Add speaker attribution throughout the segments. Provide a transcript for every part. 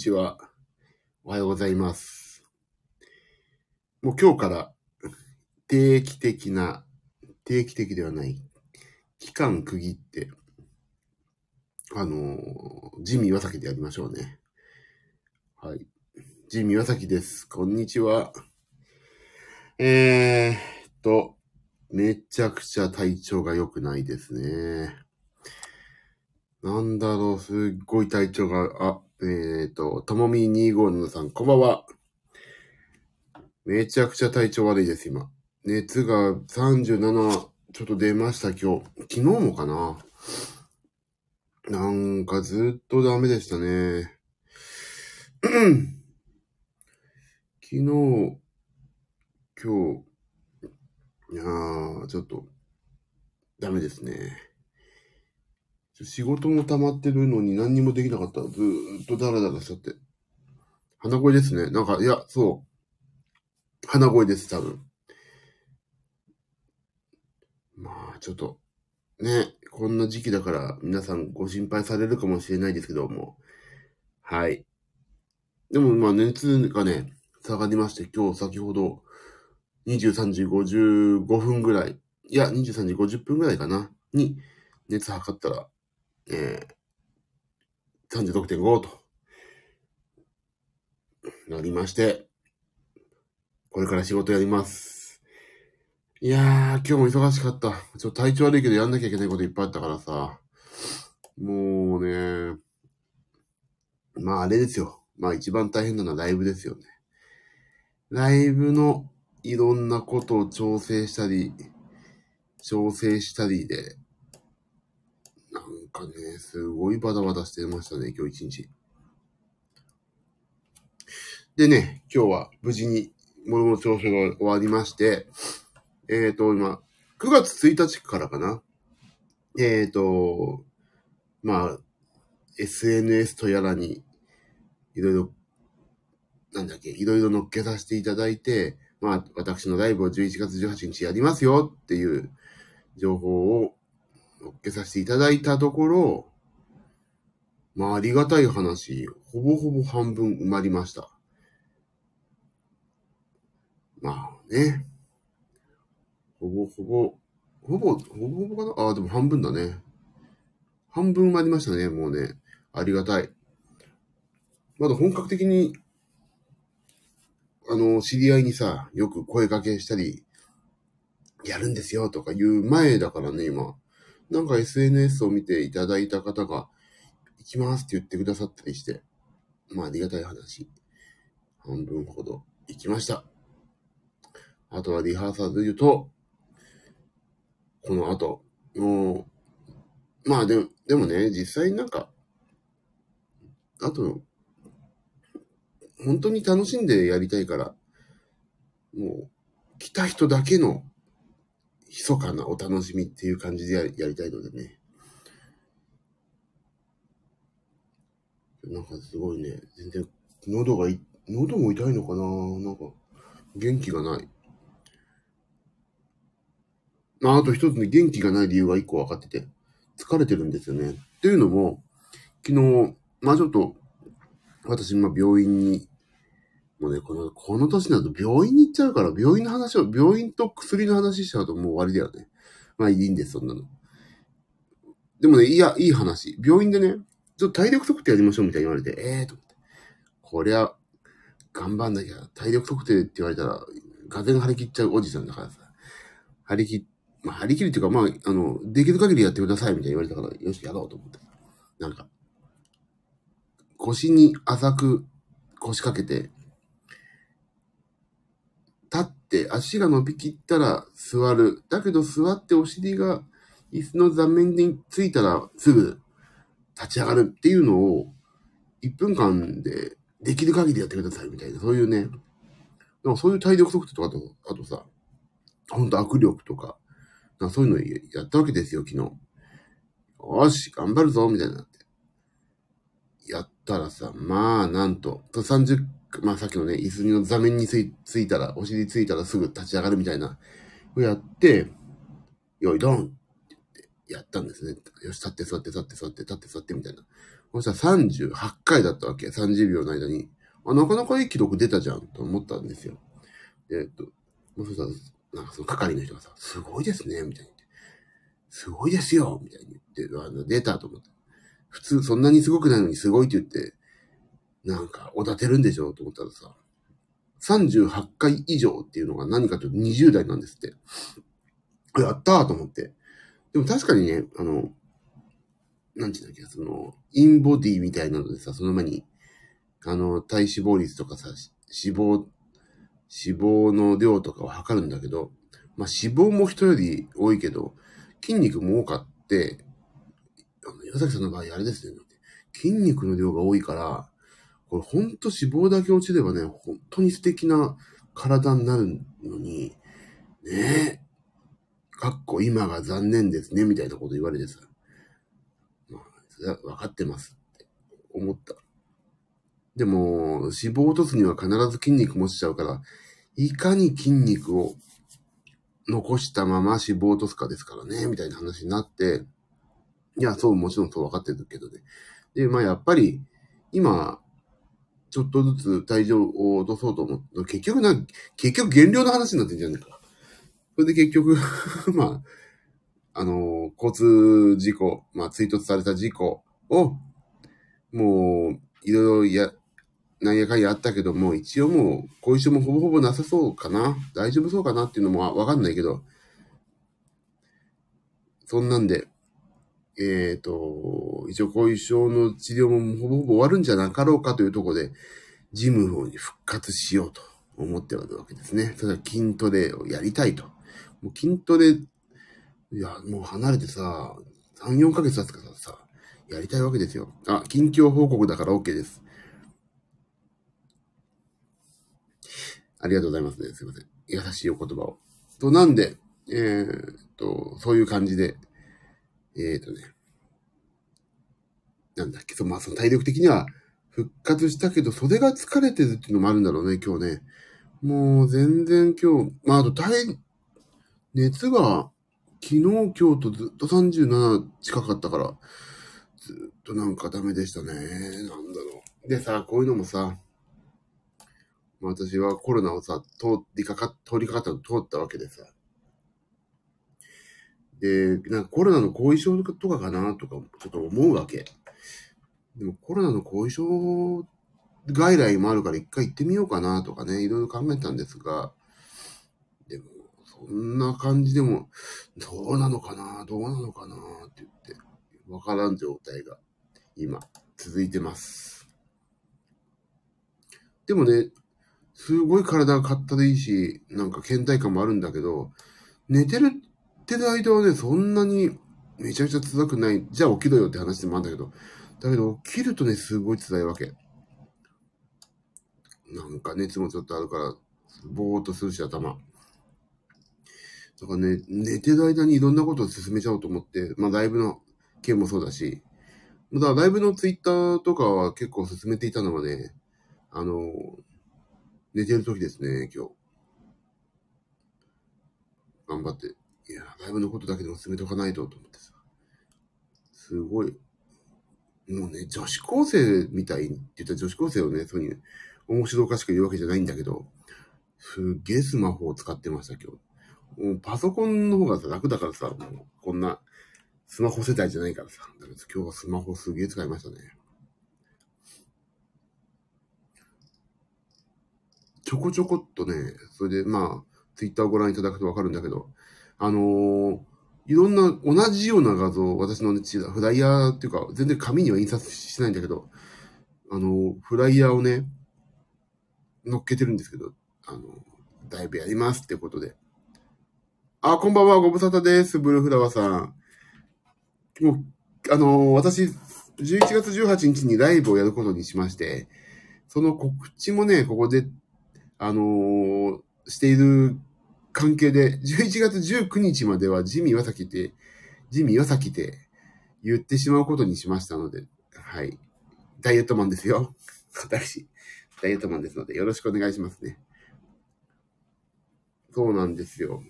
Speaker 1: こん。にちは。おはようございます。もう今日から定期的な、定期的ではない、期間区切って、あの、ジミー岩崎でやりましょうね。はい。ジミー岩崎です。こんにちは。えーっと、めちゃくちゃ体調が良くないですね。なんだろう、すっごい体調が、あ、えっ、と、ともみ257さん、こんばんは。めちゃくちゃ体調悪いです、今。熱が37、ちょっと出ました、今日。昨日もかな。なんかずっとダメでしたね。昨日、今日、いやー、ちょっと、ダメですね。仕事も溜まってるのに何にもできなかった。ずーっとダラダラしちゃって。鼻声ですね。なんか、いや、そう。鼻声です、多分。まあ、ちょっと、ね、こんな時期だから皆さんご心配されるかもしれないですけども。はい。でも、まあ、熱がね、下がりまして、今日先ほど、23時55分ぐらい、いや、23時50分ぐらいかな、に、熱測ったら、えー、36.5と、なりまして、これから仕事やります。いやー、今日も忙しかった。ちょっと体調悪いけどやんなきゃいけないこといっぱいあったからさ。もうね、まああれですよ。まあ一番大変なのはライブですよね。ライブのいろんなことを調整したり、調整したりで、かね、すごいバタバタしてましたね、今日一日。でね、今日は無事に物の調整が終わりまして、えっ、ー、と、今、9月1日からかな。えっ、ー、と、まあ、SNS とやらに、いろいろ、なんだっけ、いろいろ乗っけさせていただいて、まあ、私のライブを11月18日やりますよっていう情報を乗っけさせていただいたところ、まあ、ありがたい話、ほぼほぼ半分埋まりました。まあね。ほぼほぼ、ほぼ、ほぼほぼかな？ああ、でも半分だね。半分埋まりましたね、もうね。ありがたい。まだ本格的に、あの、知り合いにさ、よく声掛けしたり、やるんですよとか言う前だからね、今。なんか SNS を見ていただいた方が、行きますって言ってくださったりして、まあありがたい話。半分ほど行きました。あとはリハーサルで言うと、この後、もう、まあでも、でもね、実際になんか、あと、本当に楽しんでやりたいから、もう、来た人だけの、密かなお楽しみっていう感じでやりやりたいのでね。なんかすごいね、全然、喉が、喉も痛いのかな？なんか、元気がない。ああと一つね、元気がない理由が一個分かってて、疲れてるんですよね。っていうのも、昨日、まあちょっと、私今病院に、もうね、この、この年になると病院に行っちゃうから、病院の話を、病院と薬の話しちゃうともう終わりだよね。まあいいんです、そんなの。でもね、いや、いい話。病院でね、ちょっと体力測定やりましょうみたいに言われて、ええー、と思って。こりゃ、頑張んなきゃ、体力測定って言われたら、がぜん張り切っちゃうおじさんだからさ。張り切まあ、張り切りっていうか、まあ、あの、できる限りやってくださいみたいに言われたから、よし、やろうと思って。なんか、腰に浅く腰掛けて、立って足が伸びきったら座る。だけど座ってお尻が椅子の座面についたらすぐ立ち上がるっていうのを1分間でできる限りやってくださいみたいな、そういうね、なんかそういう体力測定とかと、あとさ、ほんと握力とか、かそういうのやったわけですよ、昨日。よし、頑張るぞ、みたいになって。やったらさ、まあ、なんと、30、まあさっきのね、椅子の座面についついたら、お尻ついたらすぐ立ち上がるみたいな、をやって、よい、ドンってって、やったんですね。よし、立って座って、立って座って、立って座って、みたいな。そしたら38回だったわけ。30秒の間に。あ、なかなかいい記録出たじゃんと思ったんですよ。えっと、もうそしたら、なんかその係の人がさ、すごいですね、みたいに。すごいですよ、みたいに言って、あの、出たと思って。普通、そんなにすごくないのにすごいって言って、なんか、おだてるんでしょと思ったらさ、38回以上っていうのが何かというと20代なんですって。やったーと思って。でも確かにね、あの、なんていうんだっけ、その、インボディみたいなのでさ、その前に、あの、体脂肪率とかさ、脂肪、脂肪の量とかを測るんだけど、まあ、脂肪も人より多いけど、筋肉も多かって、あの、岩崎さんの場合あれですね、筋肉の量が多いから、これほんと脂肪だけ落ちればね、本当に素敵な体になるのに、ねえ、かっこ今が残念ですね、みたいなこと言われてさ、まあ、それは分かってますって思った。でも、脂肪を落とすには必ず筋肉持ちちゃうから、いかに筋肉を残したまま脂肪を落とすかですからね、みたいな話になって、いや、そう、もちろんそう分かってるけどね。で、まあやっぱり、今、ちょっとずつ体重を落とそうと思って、結局な、結局減量の話になってんじゃねえか。それで結局 まあ、あの、交通事故、まあ、追突された事故を、もう、いろいろや、なんやかんやあったけども、一応もう、後遺症もほぼほぼなさそうかな。大丈夫そうかなっていうのもわかんないけど、そんなんで、えっ、ー、と、一応後遺症の治療もほぼほぼ終わるんじゃなかろうかというところで、ジムの方に復活しようと思ってるわけですね。それは筋トレをやりたいと。もう筋トレ、いや、もう離れてさ、3、4ヶ月経つからさ、やりたいわけですよ。あ、近況報告だから OK です。ありがとうございますね。すいません。優しいお言葉を。と、なんで、えー、っと、そういう感じで、えっ、ー、とね、なんだっけ、そまあ、その体力的には復活したけど、袖が疲れてるっていうのもあるんだろうね、今日ね。もう全然今日、まあ、あと体、熱が昨日、今日とずっと37近かったから、ずっとなんかダメでしたね。なんだろう。でさ、こういうのもさ、私はコロナをさ、通りかか、通りかかった通ったわけでさ、で、なんかコロナの後遺症とかかなとか、ちょっと思うわけ。でもコロナの後遺症外来もあるから一回行ってみようかなとかね、いろいろ考えたんですが、でも、そんな感じでも、どうなのかなどうなのかなって言って、わからん状態が今続いてます。でもね、すごい体が硬でいいし、なんか倦怠感もあるんだけど、寝てるってる間はね、そんなにめちゃくちゃ辛くない。じゃあ起きろよって話でもあるんだけど、だけど起きるとね、すごい辛いわけ。なんか熱もちょっとあるから、ぼーっとするし頭。だからね、寝てる間にいろんなことを進めちゃおうと思って、まあライブの件もそうだし、だからライブのツイッターとかは結構進めていたのはね、あの、寝てる時ですね、今日。頑張っていや、ライブのことだけでも進めておかないとと思ってさ。すごい。もうね、女子高生みたいって言ったら女子高生をね、そうに面白おかしく言うわけじゃないんだけど、すっげえスマホを使ってました、今日。もうパソコンの方がさ、楽だからさ、もうこんなスマホ世代じゃないからさ。だから今日はスマホすげえ使いましたね。ちょこちょこっとね、それでまあ、ツイッターをご覧いただくとわかるんだけど、あのー、いろんな同じような画像、私の、ね、フライヤーっていうか、全然紙には印刷しないんだけど、あのー、フライヤーをね、乗っけてるんですけど、あのー、だいぶやりますってことで。あ、こんばんは、ご無沙汰です、ブルーフラワーさん。もう、あの私、11月18日にライブをやることにしまして、その告知もね、ここで、あのしている関係で、11月19日まではジミー岩崎って、ジミー岩崎って言ってしまうことにしましたので、はい。ダイエットマンですよ。私、ダイエットマンですので、よろしくお願いしますね。そうなんですよ。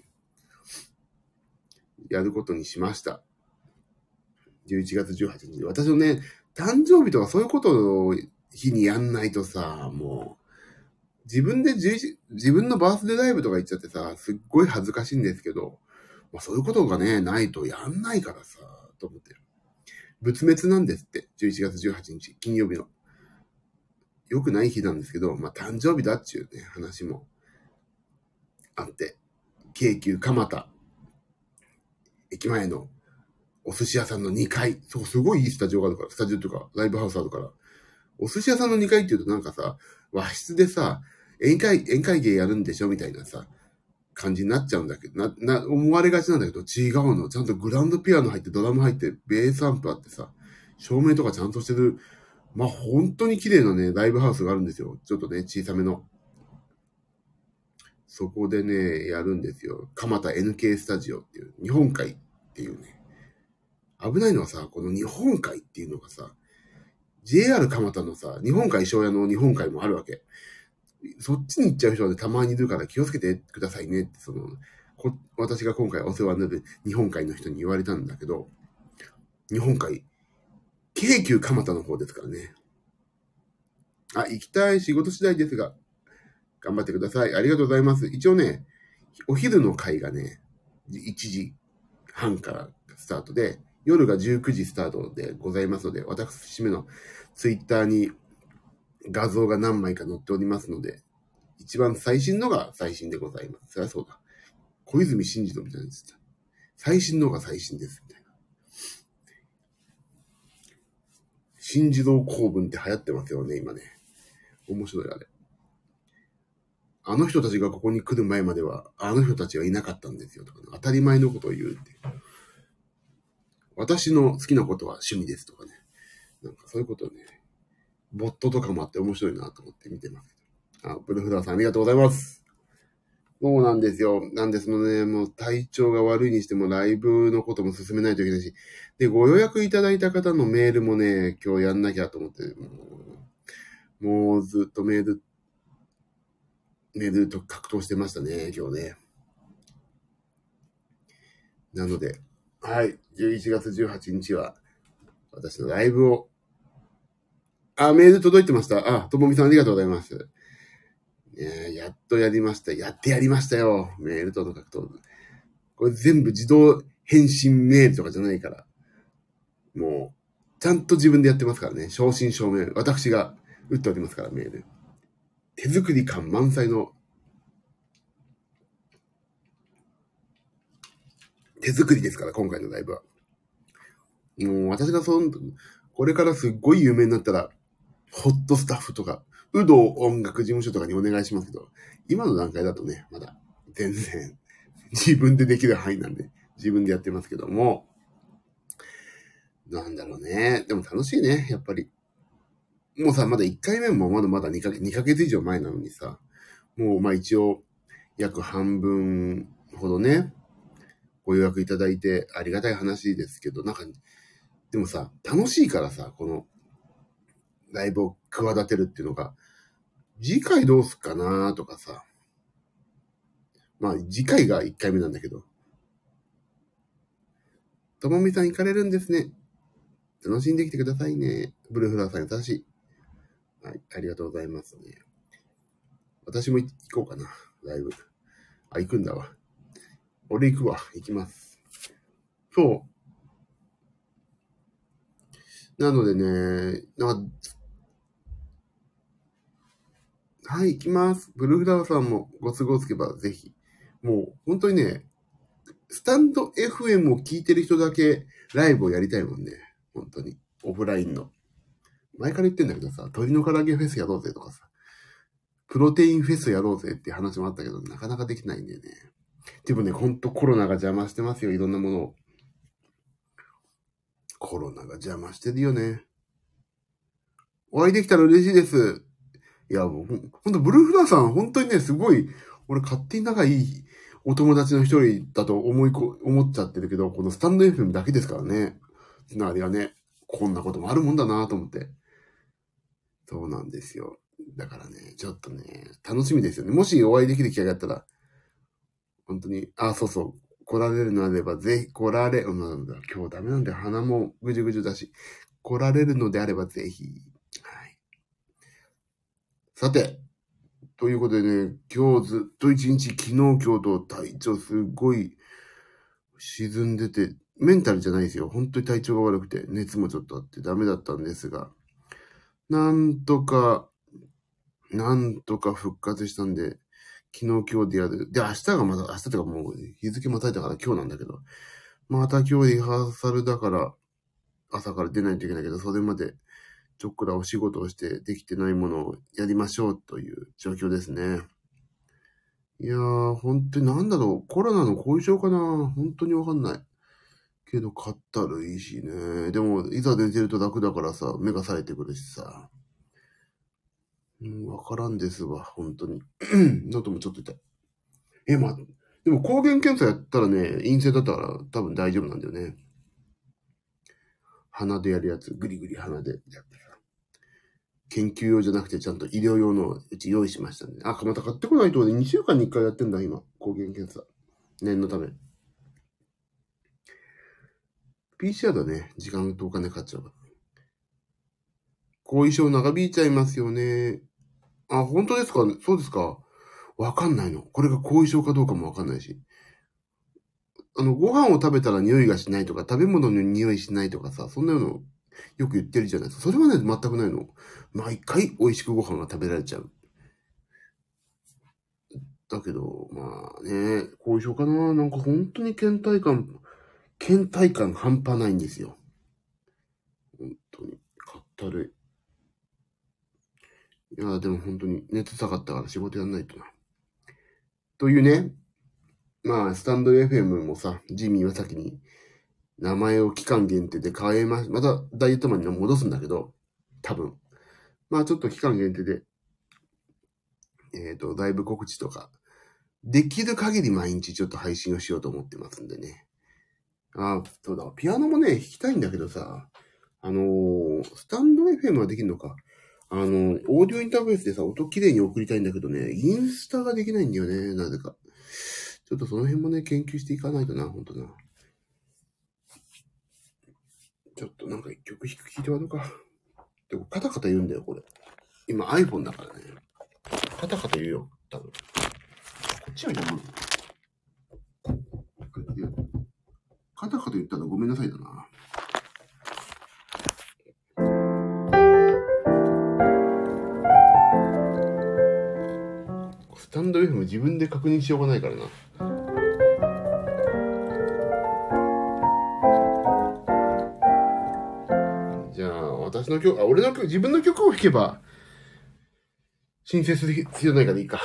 Speaker 1: やることにしました。11月18日。私のね、誕生日とかそういうことを日にやんないとさ、もう、自分で自分のバースデーライブとか行っちゃってさ、すっごい恥ずかしいんですけど、まあそういうことがね、ないとやんないからさ、と思ってる。仏滅なんですって、11月18日、金曜日の。良くない日なんですけど、まあ誕生日だっちゅうね、話もあって、京急蒲田、駅前のお寿司屋さんの2階、そう、すごいいいスタジオがあるから、スタジオとか、ライブハウスあるから、お寿司屋さんの2階って言うとなんかさ、和室でさ、宴会、宴会芸やるんでしょみたいなさ、感じになっちゃうんだけど、な、な、思われがちなんだけど、違うの。ちゃんとグランドピアノ入って、ドラム入って、ベースアンプあってさ、照明とかちゃんとしてる、まあ、本当に綺麗なね、ライブハウスがあるんですよ。ちょっとね、小さめの。そこでね、やるんですよ。蒲田 NK スタジオっていう、日本海っていうね。危ないのはさ、この日本海っていうのがさ、JR 蒲田のさ、日本海庄屋の日本海もあるわけ。そっちに行っちゃう人はたまにいるから気をつけてくださいねって、その、こ私が今回お世話になる日本海の人に言われたんだけど、日本海、京急蒲田の方ですからね。あ、行きたい仕事次第ですが、頑張ってください。ありがとうございます。一応ね、お昼の会がね、1時半からスタートで、夜が19時スタートでございますので、私めのツイッターに画像が何枚か載っておりますので、一番最新のが最新でございます。そりゃそうだ。小泉進次郎みたいなやつ最新のが最新です、みたいな。新次郎公文って流行ってますよね、今ね。面白いあれ。あの人たちがここに来る前までは、あの人たちはいなかったんですよとか、ね、当たり前のことを言うって。私の好きなことは趣味ですとかね。なんかそういうことをね、ボットとかもあって面白いなと思って見てますけど。あ、ブルフラーさんありがとうございます。そうなんですよ。なんですのね、もう体調が悪いにしてもライブのことも進めないといけないし。で、ご予約いただいた方のメールもね、今日やんなきゃと思って、もうもうずっとメール、メールと格闘してましたね、今日ね。なので、はい、11月18日は、私のライブをあ、メール届いてました。あ、ともみさんありがとうございます。ね、やっとやりました。やってやりましたよ。メールとの格闘。これ全部自動返信メールとかじゃないから。もう、ちゃんと自分でやってますからね。正真正銘。私が打っておりますから、メール。手作り感満載の手作りですから、今回のライブは。もう私がその、これからすっごい有名になったら、ホットスタッフとか、有働音楽事務所とかにお願いしますけど、今の段階だとね、まだ全然自分でできる範囲なんで、自分でやってますけども、なんだろうね。でも楽しいね、やっぱり。もうさ、まだ1回目もまだまだ2ヶ月 ,2 ヶ月以上前なのにさ、もうまあ一応約半分ほどね、ご予約いただいてありがたい話ですけど、なんか、でもさ、楽しいからさ、このライブを企てるっていうのが、次回どうすっかなとかさ。まあ、次回が1回目なんだけど。ともみさん行かれるんですね。楽しんできてくださいね。ブルーフラーさん優しい。はい、ありがとうございますね。私も行こうかな、ライブ。あ、行くんだわ。俺行くわ、行きます。そう。なのでね、なんかはい、行きます。ブルーフラワーさんもご都合つけばぜひ。もう、本当にね、スタンド FM を聞いてる人だけライブをやりたいもんね。本当に。オフラインの。前から言ってんだけどさ、鶏の唐揚げフェスやろうぜとかさ、プロテインフェスやろうぜって話もあったけど、なかなかできないんだよね。でもね、ほんとコロナが邪魔してますよ、いろんなものを。コロナが邪魔してるよね。お会いできたら嬉しいです。いや、もう、ほんと、ブルーフラーさん、本当にね、すごい、俺勝手に仲いいお友達の一人だと思いこ、思っちゃってるけど、このスタンド FM だけですからね。つながりがね、こんなこともあるもんだなと思って。そうなんですよ。だからね、ちょっとね、楽しみですよね。もしお会いできる機会があったら、本当に、あ、そうそう、来られるのであれば、ぜひ来られ、うん、今日ダメなんだよ。鼻もぐじゅぐじゅだし。来られるのであればぜひ。さて、ということでね、今日ずっと一日、昨日今日と体調すっごい沈んでて、メンタルじゃないですよ。本当に体調が悪くて、熱もちょっとあってダメだったんですが、なんとか、なんとか復活したんで、昨日今日でやる。で、明日がまだ、明日とかもう日付またいたから今日なんだけど、また今日リハーサルだから、朝から出ないといけないけど、それまでちょっくらお仕事をしてできてないものをやりましょうという状況ですね。いやー、本当になんだろう、コロナの後遺症かな本当にわかんない。けど、かったるいいしね。でも、いざ寝てると楽だからさ、目が冴えてくるしさ。うん、わからんですわ、本当に。喉もちょっと痛い。え、ま、でも抗原検査やったらね、陰性だったから多分大丈夫なんだよね。鼻でやるやつ、ぐりぐり鼻でやってさ。研究用じゃなくてちゃんと医療用のうち用意しましたね。あ、また買ってこないとね、2週間に1回やってんだ、今。抗原検査。念のため。PCR だね。時間とお金かかっちゃうから。後遺症長引いちゃいますよね。あ、本当ですか？そうですかわかんないの。これが後遺症かどうかもわかんないし。あの、ご飯を食べたら匂いがしないとか、食べ物の匂いしないとかさ、そんなのよく言ってるじゃないですか。それはね、全くないの。毎回美味しくご飯が食べられちゃう。だけど、まあね、後遺症かななんか本当に倦怠感、倦怠感半端ないんですよ。本当に、かったるい。いや、でも本当に熱下がったから仕事やんないとな。というね、まあ、スタンド FM もさ、ジミーは先に名前を期間限定で変えます、またダイエットマンに戻すんだけど、多分。まあちょっと期間限定で、えっ、ー、と、ライブ告知とか、できる限り毎日ちょっと配信をしようと思ってますんでね。あ、そうだ、ピアノもね、弾きたいんだけどさ、あのー、スタンド FM はできるのか。あのー、オーディオインターフェースでさ、音綺麗に送りたいんだけどね、インスタができないんだよね、なぜか。ちょっとその辺もね、研究していかないとな、ほんとな。ちょっとなんか一曲弾く聞いて終わるか。でもカタカタ言うんだよ、これ。今 iPhone だからね。カタカタ言うよ、多分。こっちは読むカタカタ言ったらごめんなさいだな。スタンド F も自分で確認しようがないからな。の曲、あ、俺の曲、自分の曲を弾けば、申請する必要ないからいいか。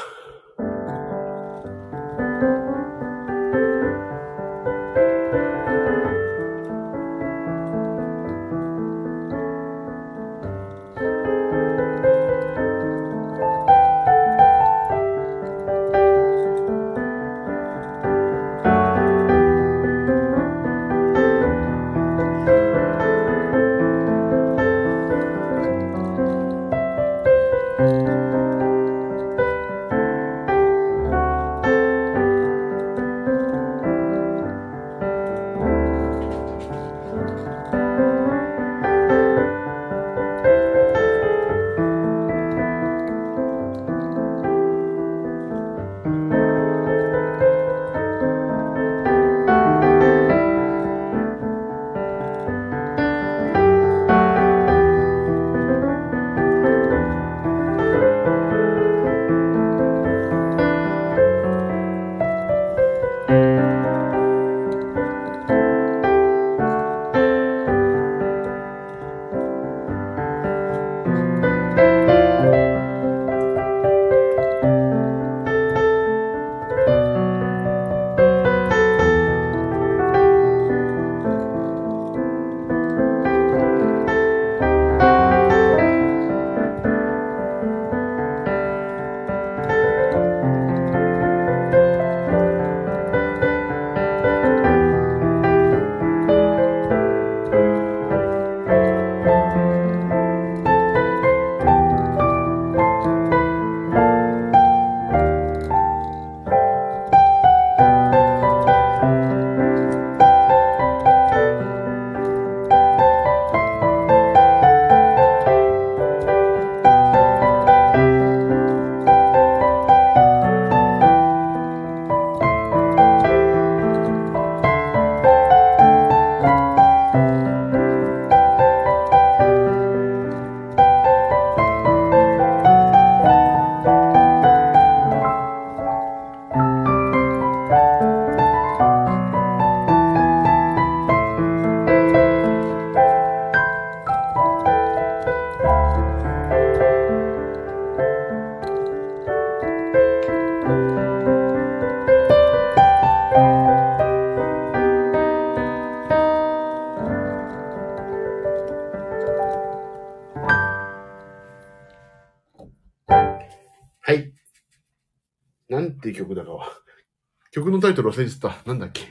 Speaker 1: ていう曲だかは。曲のタイトル忘れてた。なんだっけ。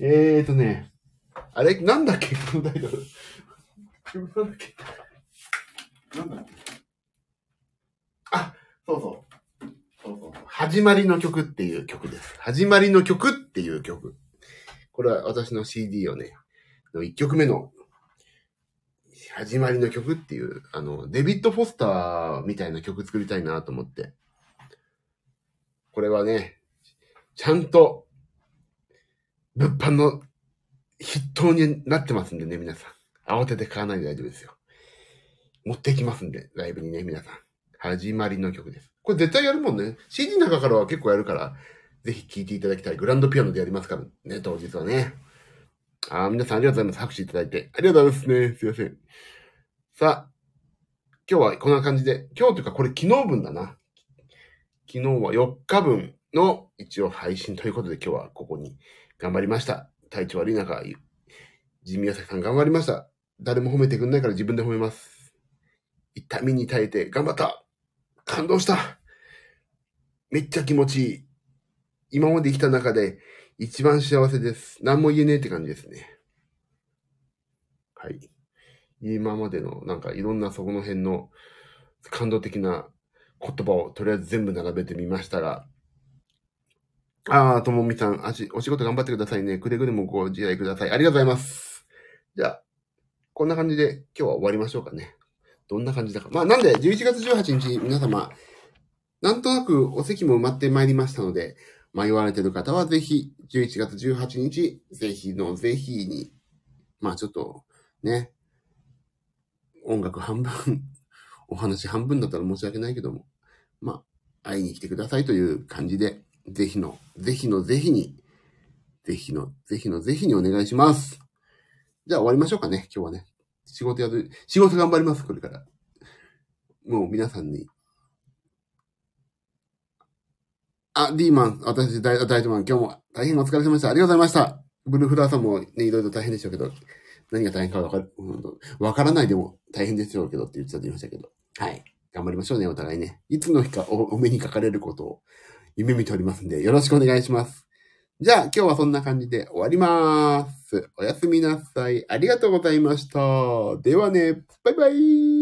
Speaker 1: えーとね。あれ？なんだっけ？曲のタイトル。曲なんだっけ？なんだっけ？あ、そうそう。そうそう。始まりの曲っていう曲です。始まりの曲っていう曲。これは私の CD をね、の1曲目の始まりの曲っていう、あの、デビッド・フォスターみたいな曲作りたいなと思って。これはね、ちゃんと、物販の筆頭になってますんでね、皆さん。慌てて買わないで大丈夫ですよ。持ってきますんで、ライブにね、皆さん。始まりの曲です。これ絶対やるもんね。CD の中からは結構やるから、ぜひ聴いていただきたい。グランドピアノでやりますからね、当日はね。あー皆さんありがとうございます。拍手いただいて。ありがとうございますね。すいません。さあ、今日はこんな感じで、今日というかこれ昨日分だな。昨日は4日分の一応配信ということで今日はここに頑張りました。体調悪い中、ジミヤサキさん頑張りました。誰も褒めてくんないから自分で褒めます。痛みに耐えて頑張った感動しためっちゃ気持ちいい。今まで生きた中で一番幸せです。何も言えねえって感じですね。はい。今までのなんかいろんなそこの辺の感動的な言葉をとりあえず全部並べてみましたが、ああ、ともみさん、あし、お仕事頑張ってくださいね。くれぐれもご自愛ください。ありがとうございます。じゃあ、こんな感じで今日は終わりましょうかね。どんな感じだか。まあ、なんで、11月18日、皆様、なんとなくお席も埋まってまいりましたので、迷われてる方はぜひ、11月18日、ぜひのぜひに、まあちょっと、ね、音楽半分、お話半分だったら申し訳ないけども、まあ、会いに来てくださいという感じで、ぜひの、ぜひのぜひに、ぜひの、ぜひのぜひにお願いします。じゃあ終わりましょうかね、今日はね。仕事やる、仕事頑張ります、これから。もう皆さんに。あ、D マン、私、大大丈マン、今日も大変お疲れ様でした。ありがとうございました。ブルーフラワーさんもね、いろいろ大変でしょうけど、何が大変かわかる、わからないでも大変ですよけどって言ってたと言いましたけど。はい。頑張りましょうね、お互いね。いつの日かお目にかかれることを夢見ておりますんで、よろしくお願いします。じゃあ、今日はそんな感じで終わりまーす。おやすみなさい。ありがとうございました。ではね、バイバイ。